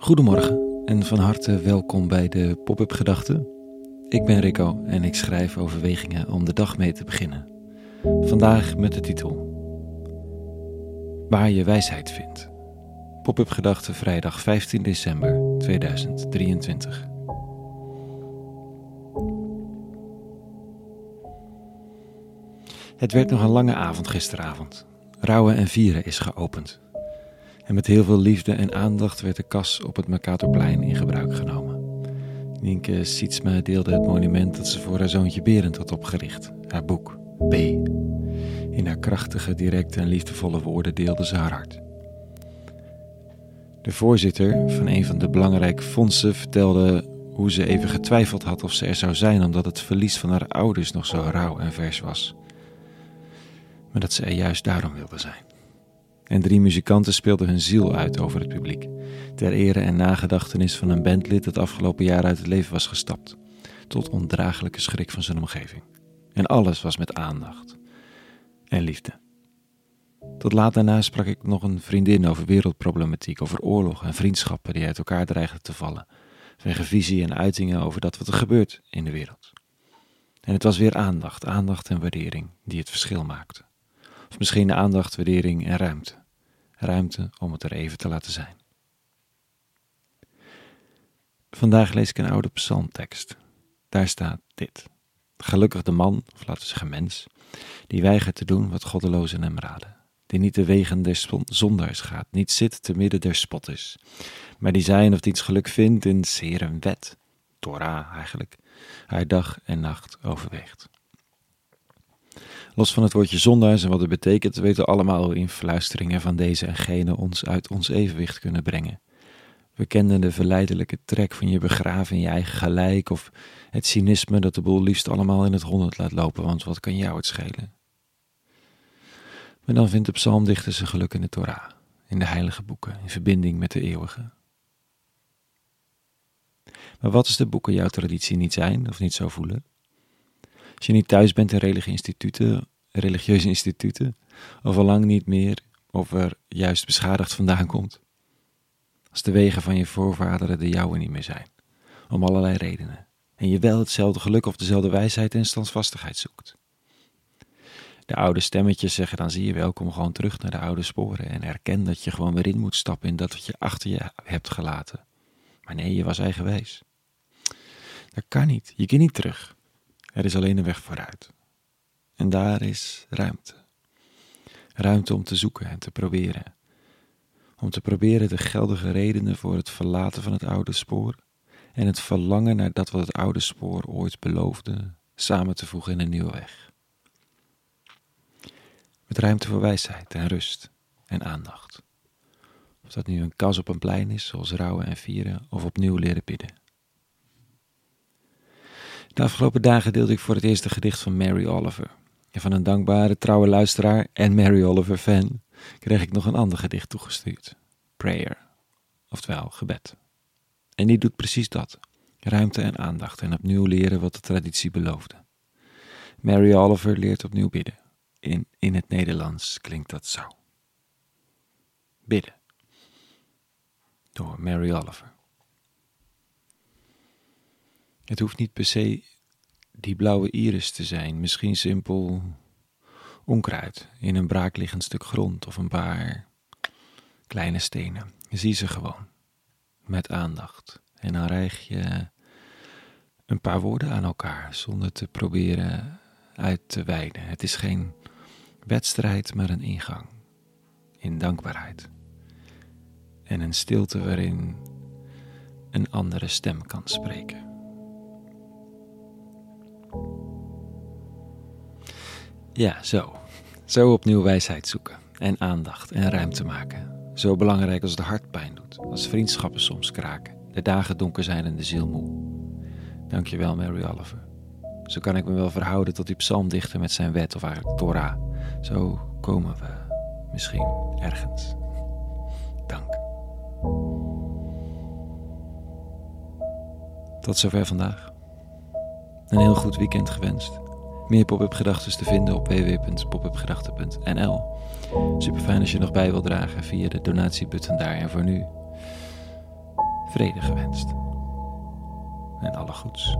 Goedemorgen en van harte welkom bij de Pop-up Gedachten. Ik ben Rico en ik schrijf overwegingen om de dag mee te beginnen. Vandaag met de titel Waar je wijsheid vindt. Pop-up Gedachten vrijdag 15 december 2023. Het werd nog een lange avond gisteravond. Rouwen en vieren is geopend. En met heel veel liefde en aandacht werd de kas op het Mercatorplein in gebruik genomen. Nienke Sietsma deelde het monument dat ze voor haar zoontje Berend had opgericht, haar boek B. In haar krachtige, directe en liefdevolle woorden deelde ze haar hart. De voorzitter van een van de belangrijke fondsen vertelde hoe ze even getwijfeld had of ze er zou zijn omdat het verlies van haar ouders nog zo rauw en vers was. Maar dat ze er juist daarom wilde zijn. En drie muzikanten speelden hun ziel uit over het publiek, ter ere en nagedachtenis van een bandlid dat afgelopen jaar uit het leven was gestapt, tot ondraaglijke schrik van zijn omgeving. En alles was met aandacht en liefde. Tot laat daarna sprak ik nog een vriendin over wereldproblematiek, over oorlog en vriendschappen die uit elkaar dreigden te vallen, vanwege visie en uitingen over dat wat er gebeurt in de wereld. En het was weer aandacht, aandacht en waardering die het verschil maakten. Of misschien aandacht, waardering en ruimte. Ruimte om het er even te laten zijn. Vandaag lees ik een oude psalmtekst. Daar staat dit. Gelukkig de man, of laten we zeggen mens, die weigert te doen wat goddelozen hem raden. Die niet de wegen der zondaars gaat, niet zit te midden der spotters. Maar die zijn of diens geluk vindt in zeer een wet, Torah eigenlijk, haar dag en nacht overweegt. Los van het woordje zondaars en wat het betekent, weten we allemaal hoe influisteringen van deze en gene ons uit ons evenwicht kunnen brengen. We kenden de verleidelijke trek van je begraven in je eigen gelijk of het cynisme dat de boel liefst allemaal in het honderd laat lopen, want wat kan jou het schelen? Maar dan vindt de psalmdichter zijn geluk in de Torah, in de heilige boeken, in verbinding met de eeuwige. Maar wat als de boeken jouw traditie niet zijn of niet zo voelen? Als je niet thuis bent in religieuze instituten, religieuze instituten, of al lang niet meer, of er juist beschadigd vandaan komt. Als de wegen van je voorvaderen de jouwe niet meer zijn, om allerlei redenen, en je wel hetzelfde geluk of dezelfde wijsheid en standvastigheid zoekt. De oude stemmetjes zeggen dan zie je wel, kom gewoon terug naar de oude sporen en erken dat je gewoon weer in moet stappen in dat wat je achter je hebt gelaten. Maar nee, je was eigenwijs. Dat kan niet, je kunt niet terug. Er is alleen een weg vooruit. En daar is ruimte. Ruimte om te zoeken en te proberen. Om te proberen de geldige redenen voor het verlaten van het oude spoor en het verlangen naar dat wat het oude spoor ooit beloofde samen te voegen in een nieuwe weg. Met ruimte voor wijsheid en rust en aandacht. Of dat nu een kas op een plein is, zoals rouwen en vieren, of opnieuw leren bidden. De afgelopen dagen deelde ik voor het eerst gedicht van Mary Oliver. En van een dankbare, trouwe luisteraar en Mary Oliver fan kreeg ik nog een ander gedicht toegestuurd. Prayer, oftewel gebed. En die doet precies dat. Ruimte en aandacht en opnieuw leren wat de traditie beloofde. Mary Oliver leert opnieuw bidden. In, in het Nederlands klinkt dat zo. Bidden. Door Mary Oliver. Het hoeft niet per se die blauwe iris te zijn, misschien simpel onkruid in een braakliggend stuk grond of een paar kleine stenen. Zie ze gewoon, met aandacht. En dan rijg je een paar woorden aan elkaar zonder te proberen uit te wijden. Het is geen wedstrijd, maar een ingang in dankbaarheid. En een stilte waarin een andere stem kan spreken. Ja, zo. Zo opnieuw wijsheid zoeken. En aandacht en ruimte maken. Zo belangrijk als de hartpijn doet. Als vriendschappen soms kraken. De dagen donker zijn en de ziel moe. Dankjewel, Mary Oliver. Zo kan ik me wel verhouden tot die psalmdichter met zijn wet of eigenlijk Torah. Zo komen we misschien ergens. Dank. Tot zover vandaag. Een heel goed weekend gewenst. Meer pop-up gedachten te vinden op www.popupgedachten.nl. Super fijn als je nog bij wilt dragen via de donatiebutton daar. En voor nu, vrede gewenst. En alle goeds.